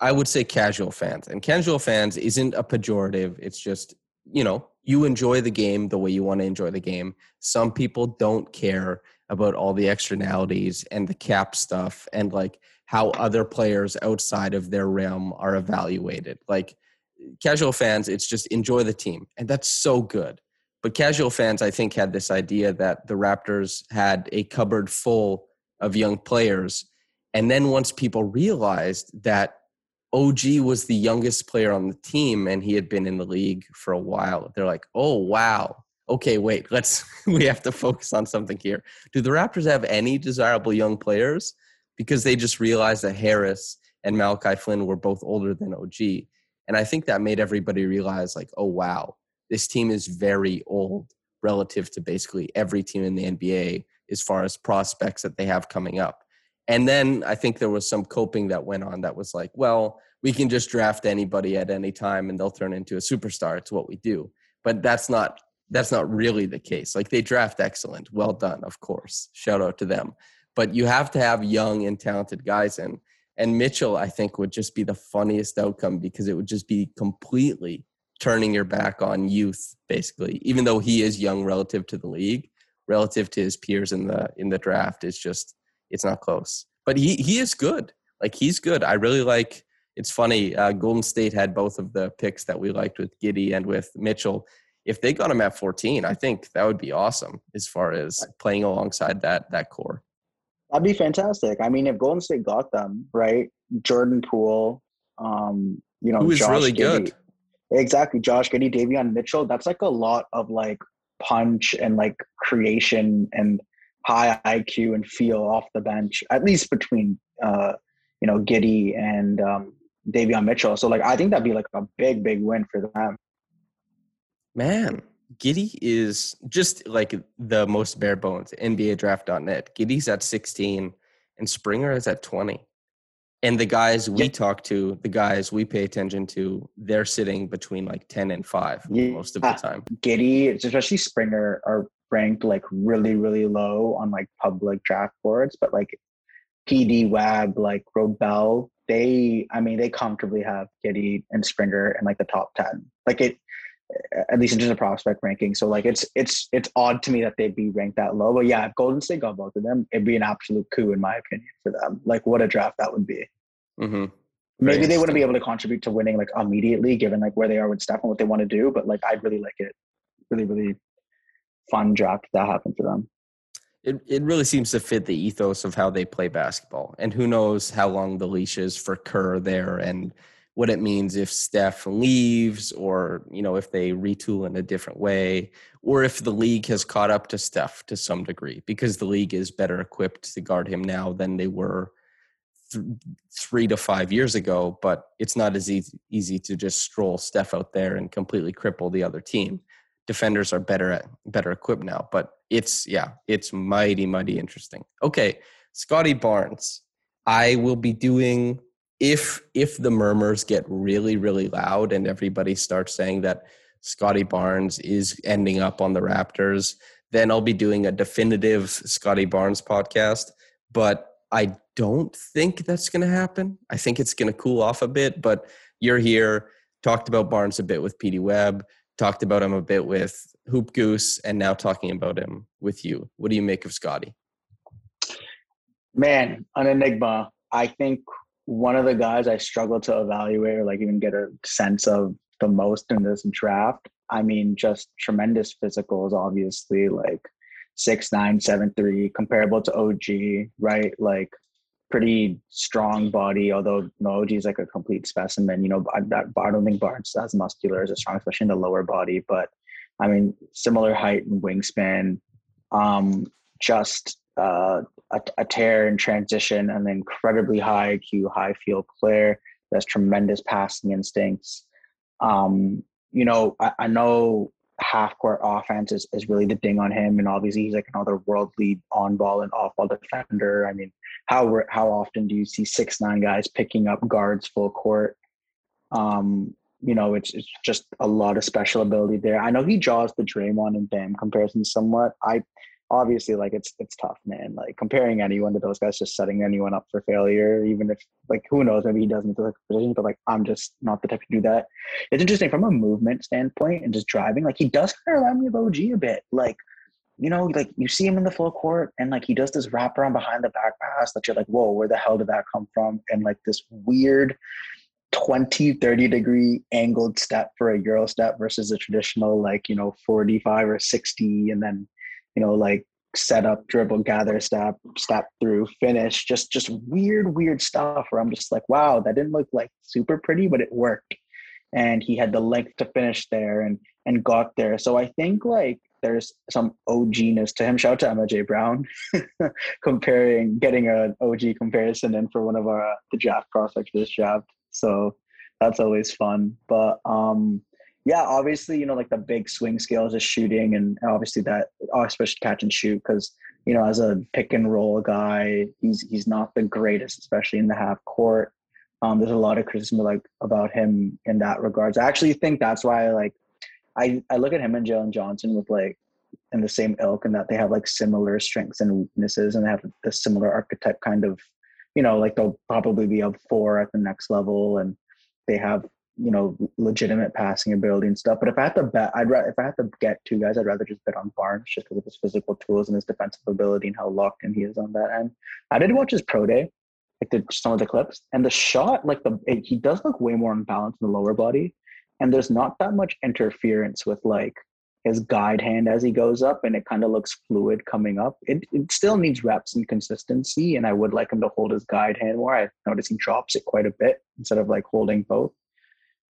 I would say casual fans. And casual fans isn't a pejorative. It's just, you know, you enjoy the game the way you want to enjoy the game. Some people don't care about all the externalities and the cap stuff and like how other players outside of their realm are evaluated. Like casual fans, it's just enjoy the team. And that's so good. But casual fans, I think, had this idea that the Raptors had a cupboard full of young players and then once people realized that OG was the youngest player on the team and he had been in the league for a while, they're like, oh, wow. Okay, wait, let's, we have to focus on something here. Do the Raptors have any desirable young players? Because they just realized that Harris and Malachi Flynn were both older than OG. And I think that made everybody realize, like, oh, wow, this team is very old relative to basically every team in the NBA as far as prospects that they have coming up. And then I think there was some coping that went on that was like, well, we can just draft anybody at any time and they'll turn into a superstar. It's what we do. But that's not that's not really the case. Like they draft excellent. Well done, of course. Shout out to them. But you have to have young and talented guys in. And Mitchell, I think, would just be the funniest outcome because it would just be completely turning your back on youth, basically. Even though he is young relative to the league, relative to his peers in the in the draft, it's just it's not close. But he he is good. Like he's good. I really like. It's funny. Uh, Golden State had both of the picks that we liked with Giddey and with Mitchell. If they got him at 14, I think that would be awesome as far as playing alongside that that core. That'd be fantastic. I mean, if Golden State got them right, Jordan Poole, um, you know, who is Josh really Giddey, good. Exactly, Josh Giddey, Davion Mitchell. That's like a lot of like punch and like creation and high IQ and feel off the bench, at least between uh, you know Giddey and um, Davion Mitchell. So like I think that'd be like a big, big win for them. Man, Giddey is just like the most bare bones. NBA draft.net. Giddey's at 16 and Springer is at 20. And the guys we Yeah. talk to, the guys we pay attention to, they're sitting between like 10 and 5 Yeah. most of the time. Giddey, especially Springer, are ranked like really, really low on like public draft boards, but like PD Web, like Robel, they, I mean, they comfortably have Giddey and Springer in like the top ten. Like it, at least in terms of prospect ranking. So like it's it's it's odd to me that they'd be ranked that low. But yeah, if Golden State got both of them, it'd be an absolute coup in my opinion for them. Like what a draft that would be. hmm Maybe they wouldn't be able to contribute to winning like immediately, given like where they are with Steph and what they want to do. But like, I'd really like it. Really, really fun draft that happened for them. It, it really seems to fit the ethos of how they play basketball. And who knows how long the leash is for Kerr there and what it means if Steph leaves or, you know, if they retool in a different way or if the league has caught up to Steph to some degree because the league is better equipped to guard him now than they were th- three to five years ago. But it's not as easy, easy to just stroll Steph out there and completely cripple the other team. Defenders are better at better equipped now, but it's yeah, it's mighty mighty interesting. Okay, Scotty Barnes, I will be doing if if the murmurs get really really loud and everybody starts saying that Scotty Barnes is ending up on the Raptors, then I'll be doing a definitive Scotty Barnes podcast. But I don't think that's going to happen. I think it's going to cool off a bit. But you're here, talked about Barnes a bit with PD Webb, talked about him a bit with Hoop Goose, and now talking about him with you. What do you make of Scotty? Man, an enigma. I think one of the guys I struggle to evaluate or like even get a sense of the most in this draft. I mean, just tremendous physicals, obviously, like six nine, seven three, comparable to OG, right? Like pretty strong body, although OG is like a complete specimen. You know, I, that, I don't think Barnes as muscular as a strong, especially in the lower body. But I mean, similar height and wingspan. Um, just uh, a, a tear in transition, an incredibly high IQ, high field player. That's tremendous passing instincts. Um, you know, I, I know half court offense is, is really the ding on him, and obviously he's like another world lead on ball and off ball defender. I mean, how how often do you see six nine guys picking up guards full court? Um, you know, it's, it's just a lot of special ability there. I know he draws the Draymond and Bam comparison somewhat. I obviously like it's it's tough, man. Like comparing anyone to those guys, just setting anyone up for failure. Even if like who knows, maybe he doesn't the position, but like I'm just not the type to do that. It's interesting from a movement standpoint and just driving. Like he does kind of remind me of OG a bit. Like you know, like you see him in the full court and like he does this wraparound behind the back pass that you're like, whoa, where the hell did that come from? And like this weird 20 30 degree angled step for a euro step versus a traditional like you know 45 or 60 and then you know like set up dribble gather step step through finish. Just just weird weird stuff where i'm just like wow that didn't look like super pretty but it worked. And he had the length to finish there and and got there. So i think like there's some OGness to him. Shout out to Emma J. Brown, comparing, getting an OG comparison in for one of our the draft prospects for this draft. So that's always fun. But um, yeah, obviously, you know, like the big swing skills is shooting, and obviously that, oh, especially catch and shoot, because you know, as a pick and roll guy, he's he's not the greatest, especially in the half court. Um, there's a lot of criticism like about him in that regards. I actually think that's why like I I look at him and Jalen Johnson with like in the same ilk and that they have like similar strengths and weaknesses and they have a similar archetype kind of you know, like they'll probably be a four at the next level and they have, you know, legitimate passing ability and stuff. But if I had to bet, I'd rather, if I had to get two guys, I'd rather just bet on Barnes just because of his physical tools and his defensive ability and how locked in he is on that end. I did watch his pro day, like the, some of the clips, and the shot, like the, it, he does look way more unbalanced in the lower body. And there's not that much interference with like his guide hand as he goes up and it kind of looks fluid coming up. It, it still needs reps and consistency. And I would like him to hold his guide hand more. I notice he drops it quite a bit instead of like holding both.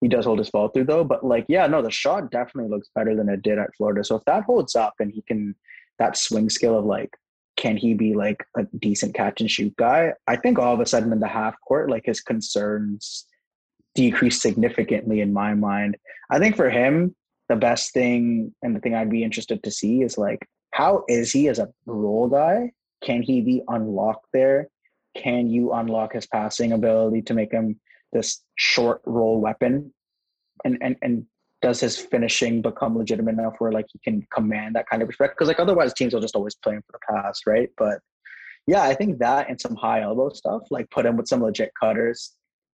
He does hold his fall through though. But like, yeah, no, the shot definitely looks better than it did at Florida. So if that holds up and he can, that swing skill of like, can he be like a decent catch and shoot guy? I think all of a sudden in the half court, like his concerns decrease significantly in my mind. I think for him, the best thing and the thing I'd be interested to see is like how is he as a role guy? Can he be unlocked there? Can you unlock his passing ability to make him this short roll weapon? And and and does his finishing become legitimate enough where like he can command that kind of respect? Because like otherwise teams will just always play him for the pass, right? But yeah, I think that and some high elbow stuff, like put him with some legit cutters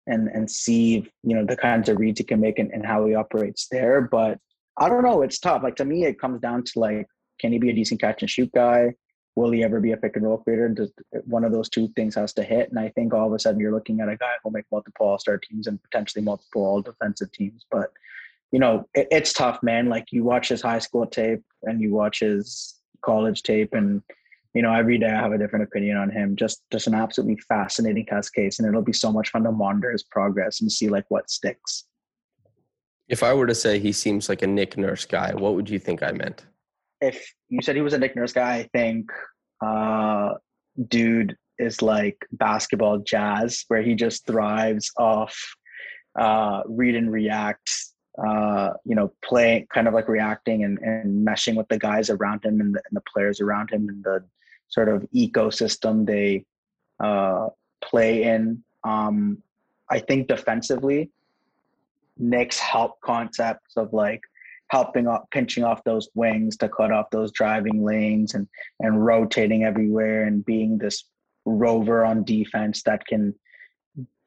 and and see you know the kinds of reads he can make and, and how he operates there. But I don't know. It's tough. Like to me, it comes down to like, can he be a decent catch and shoot guy? Will he ever be a pick and roll creator? Does one of those two things has to hit? And I think all of a sudden you're looking at a guy who'll make multiple All Star teams and potentially multiple All Defensive teams. But you know, it, it's tough, man. Like you watch his high school tape and you watch his college tape, and you know, every day I have a different opinion on him. Just just an absolutely fascinating test case, and it'll be so much fun to monitor his progress and see like what sticks. If I were to say he seems like a Nick Nurse guy, what would you think I meant? If you said he was a Nick Nurse guy, I think uh, dude is like basketball jazz, where he just thrives off uh, read and react, uh, you know, play kind of like reacting and, and meshing with the guys around him and the, and the players around him and the sort of ecosystem they uh, play in. Um, I think defensively, Nick's help concepts of like helping up pinching off those wings to cut off those driving lanes and and rotating everywhere and being this rover on defense that can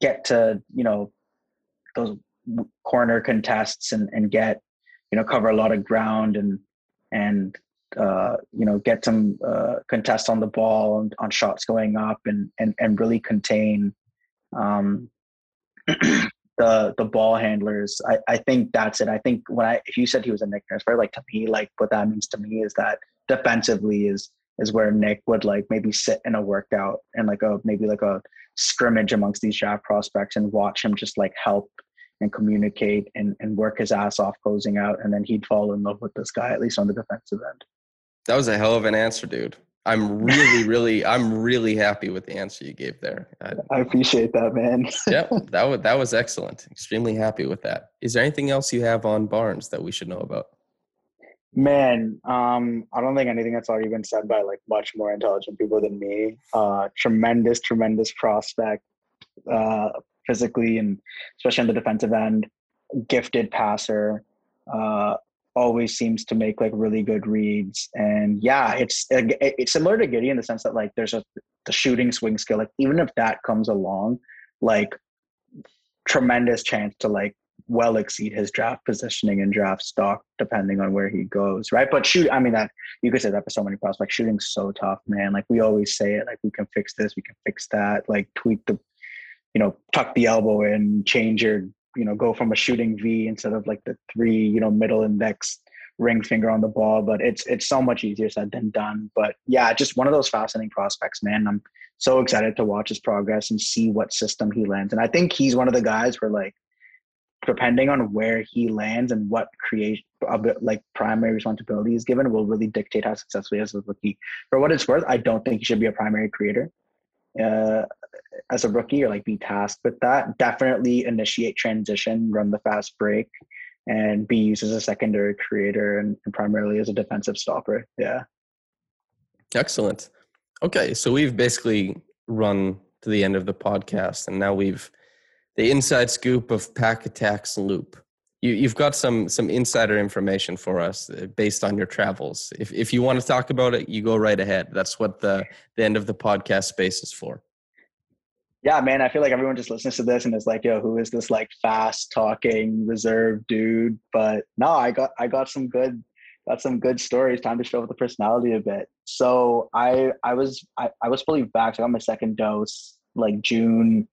get to you know those corner contests and and get you know cover a lot of ground and and uh, you know get some uh, contests on the ball and on shots going up and and and really contain um, the the ball handlers. I, I think that's it. I think when I if you said he was a Nick Nurse, like to me, like what that means to me is that defensively is is where Nick would like maybe sit in a workout and like a maybe like a scrimmage amongst these draft prospects and watch him just like help and communicate and, and work his ass off closing out and then he'd fall in love with this guy at least on the defensive end. That was a hell of an answer, dude. I'm really, really, I'm really happy with the answer you gave there. I, I appreciate that, man. yep, that was that was excellent. Extremely happy with that. Is there anything else you have on Barnes that we should know about? Man, um, I don't think anything that's already been said by like much more intelligent people than me. Uh, tremendous, tremendous prospect, uh, physically and especially on the defensive end. Gifted passer, uh, always seems to make like really good reads. And yeah, it's it's similar to Giddey in the sense that like there's a the shooting swing skill. Like even if that comes along, like tremendous chance to like well exceed his draft positioning and draft stock depending on where he goes, right? But shoot, I mean that you could say that for so many prospects. Shooting's so tough, man. Like we always say it, like we can fix this, we can fix that, like tweak the, you know, tuck the elbow in, change your, you know, go from a shooting V instead of like the three, you know, middle index ring finger on the ball. But it's it's so much easier said than done. But yeah, just one of those fascinating prospects, man. I'm so excited to watch his progress and see what system he lands. And I think he's one of the guys where like depending on where he lands and what creation uh, like primary responsibility is given will really dictate how successful he is a rookie. For what it's worth, I don't think he should be a primary creator uh, as a rookie or like be tasked with that. Definitely initiate transition, run the fast break, and be used as a secondary creator and, and primarily as a defensive stopper. Yeah. Excellent. Okay, so we've basically run to the end of the podcast, and now we've the inside scoop of Pack Attack's Loop. You, you've got some some insider information for us uh, based on your travels. If if you want to talk about it, you go right ahead. That's what the the end of the podcast space is for. Yeah, man, I feel like everyone just listens to this and is like, "Yo, who is this like fast talking reserved dude?" But no, I got I got some good got some good stories. Time to show up the personality a bit. So I I was I, I was fully vaxxed. I got my second dose like June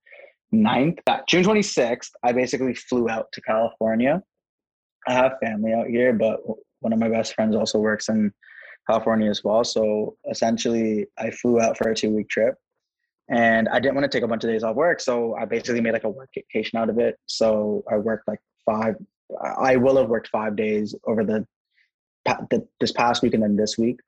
9th, June 26th, I basically flew out to California. I have family out here, but one of my best friends also works in California as well. So essentially, I flew out for a two week trip and I didn't want to take a bunch of days off work. So I basically made like a work vacation out of it. So I worked like five, I will have worked five days over the, the this past week and then this week.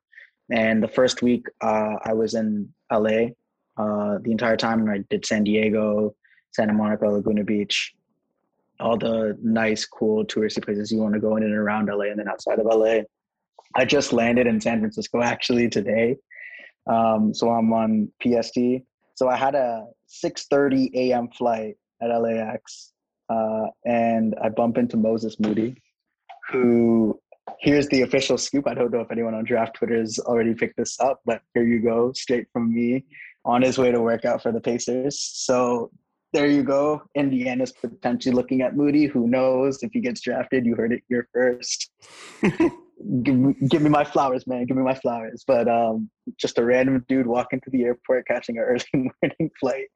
And the first week, uh, I was in LA uh, the entire time. And I did San Diego, Santa Monica, Laguna Beach, all the nice, cool touristy places you want to go in and around LA and then outside of LA. I just landed in San Francisco actually today. Um, so I'm on PST. So I had a 6:30 a.m. flight at LAX, uh, and I bump into Moses Moody, who here's the official scoop. I don't know if anyone on Draft Twitter has already picked this up, but here you go, straight from me, on his way to work out for the Pacers. So there you go. Indiana's potentially looking at Moody. Who knows if he gets drafted? You heard it here first. give, me, give me my flowers, man. Give me my flowers. But um, just a random dude walking to the airport, catching an early morning flight,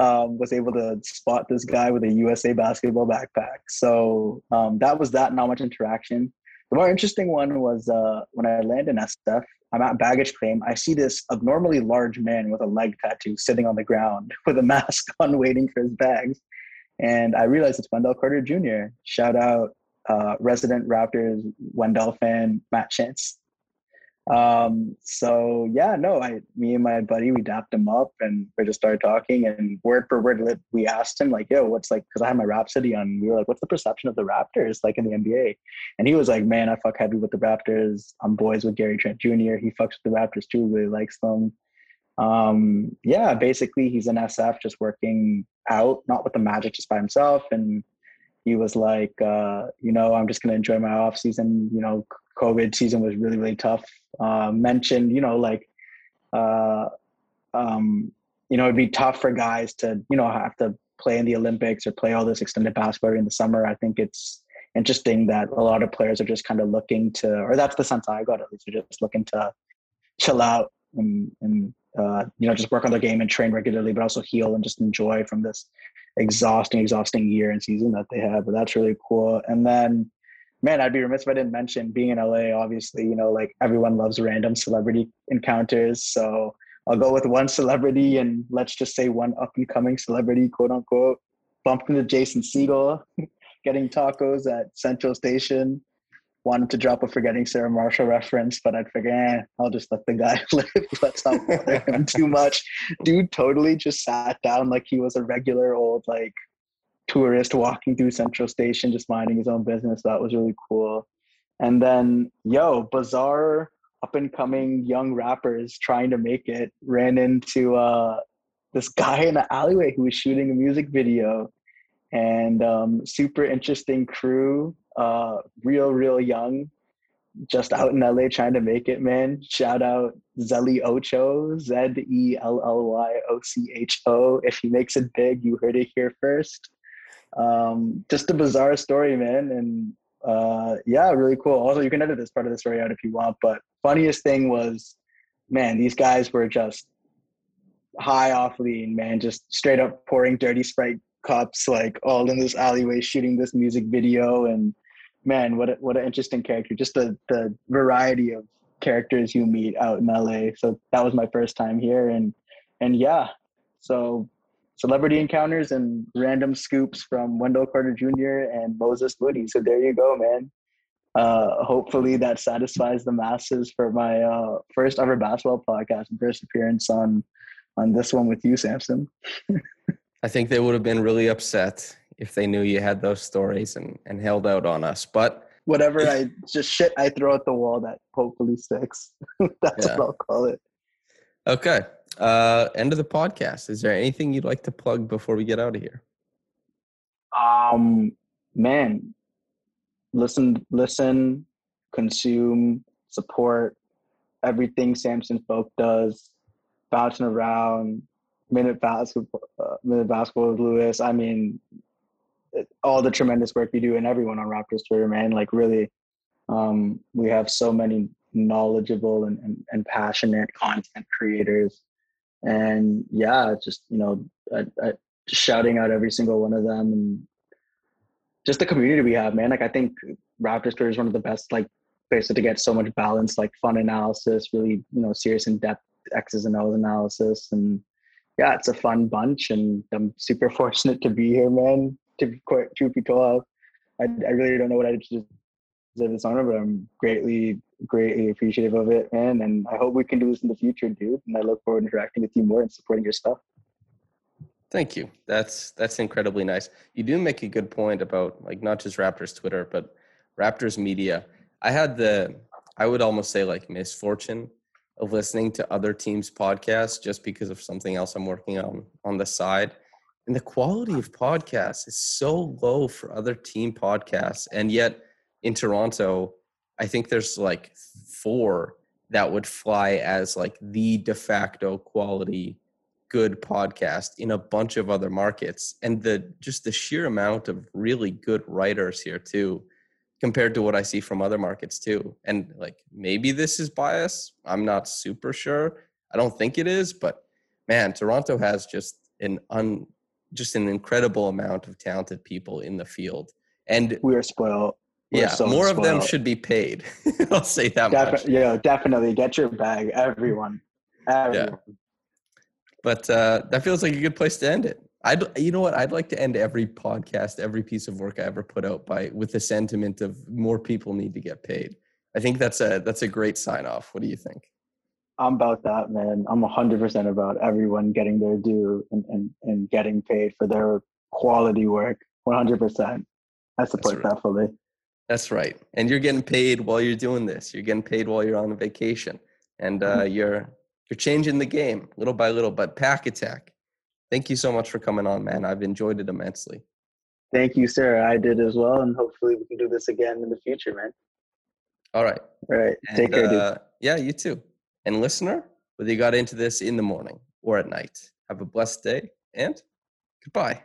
um, was able to spot this guy with a USA basketball backpack. So um, that was that. Not much interaction. The more interesting one was uh, when I landed in SF. I'm at baggage claim. I see this abnormally large man with a leg tattoo sitting on the ground with a mask on, waiting for his bags. And I realize it's Wendell Carter Jr. Shout out uh, resident Raptors Wendell fan Matt Chance. Um, so yeah, no, I, me and my buddy, we dapped him up and we just started talking and word for word, we asked him like, yo, what's like, cause I had my Rhapsody on, we were like, what's the perception of the Raptors like in the NBA? And he was like, man, I fuck heavy with the Raptors. I'm boys with Gary Trent Jr. He fucks with the Raptors too, really likes them. Um, yeah, basically he's in SF just working out, not with the Magic, just by himself. And he was like, uh, you know, I'm just gonna enjoy my off season. You know, COVID season was really really tough. Uh, mentioned, you know, like, uh, um, you know, it'd be tough for guys to, you know, have to play in the Olympics or play all this extended basketball in the summer. I think it's interesting that a lot of players are just kind of looking to, or that's the sense I got at least, are just looking to chill out and, and uh, you know, just work on their game and train regularly, but also heal and just enjoy from this exhausting, exhausting year and season that they have. But that's really cool. And then, man, I'd be remiss if I didn't mention being in LA. Obviously, you know, like everyone loves random celebrity encounters. So I'll go with one celebrity and let's just say one up and coming celebrity, quote unquote. Bumped into Jason Segel getting tacos at Central Station. wanted to drop a forgetting Sarah Marshall reference, but I'd figure, eh, I'll just let the guy live. Let's not bother him too much. Dude totally just sat down like he was a regular old like tourist walking through Central Station, just minding his own business. That was really cool. And then, yo, bizarre up and coming young rappers trying to make it ran into uh, this guy in the alleyway who was shooting a music video and um, super interesting crew uh, real real young just out in LA trying to make it, man. Shout out Zelly Ocho, Z E L L Y O C H O. If he makes it big, you heard it here first. Um, just a bizarre story, man. And uh, yeah, really cool. Also, you can edit this part of the story out if you want. But funniest thing was, man, these guys were just high off lean, man, just straight up pouring dirty Sprite cups, like all in this alleyway, shooting this music video. And man, what a, what an interesting character! Just the the variety of characters you meet out in LA. So that was my first time here, and and yeah, so celebrity encounters and random scoops from Wendell Carter Jr. and Moses Moody. So there you go, man. Uh, hopefully that satisfies the masses for my uh, first ever basketball podcast and first appearance on on this one with you, Samson. I think they would have been really upset if they knew you had those stories and, and held out on us. But whatever I just shit I throw at the wall that hopefully sticks. That's yeah. what I'll call it. Okay. Uh end of the podcast. Is there anything you'd like to plug before we get out of here? Um man, listen listen, consume, support everything Samson Folk does, bouncing around, minute basketball, uh, minute basketball with Louis. I mean, all the tremendous work you do and everyone on Raptors Twitter, man. Like really, um, we have so many knowledgeable and, and, and, passionate content creators. And yeah, just, you know, I, I, shouting out every single one of them and just the community we have, man. Like I think Twitter is one of the best like places to get so much balance, like fun analysis, really, you know, serious in depth X's and O's analysis. And yeah, it's a fun bunch and I'm super fortunate to be here, man to be quite truth be told, I, I really don't know what I deserve this honor, but I'm greatly, greatly appreciative of it, man. And I hope we can do this in the future, dude. And I look forward to interacting with you more and supporting your stuff. Thank you. That's that's incredibly nice. You do make a good point about like not just Raptors Twitter, but Raptors media. I had the I would almost say like misfortune of listening to other teams' podcasts just because of something else I'm working on on the side and the quality of podcasts is so low for other team podcasts and yet in toronto i think there's like four that would fly as like the de facto quality good podcast in a bunch of other markets and the just the sheer amount of really good writers here too compared to what i see from other markets too and like maybe this is bias i'm not super sure i don't think it is but man toronto has just an un just an incredible amount of talented people in the field. And we are spoiled. Yeah, so more of them should be paid. I'll say that Defi- much. Yeah, definitely get your bag, everyone. everyone. Yeah. But uh, that feels like a good place to end it. I'd, you know what? I'd like to end every podcast, every piece of work I ever put out by with the sentiment of more people need to get paid. I think that's a that's a great sign off. What do you think? I'm about that, man. I'm 100% about everyone getting their due and, and, and getting paid for their quality work. 100%. I support right. that fully. That's right. And you're getting paid while you're doing this. You're getting paid while you're on a vacation. And uh, mm-hmm. you're you're changing the game little by little. But Pack Attack, thank you so much for coming on, man. I've enjoyed it immensely. Thank you, sir. I did as well. And hopefully we can do this again in the future, man. All right. All right. And, Take care, uh, dude. Yeah, you too. And listener, whether you got into this in the morning or at night, have a blessed day and goodbye.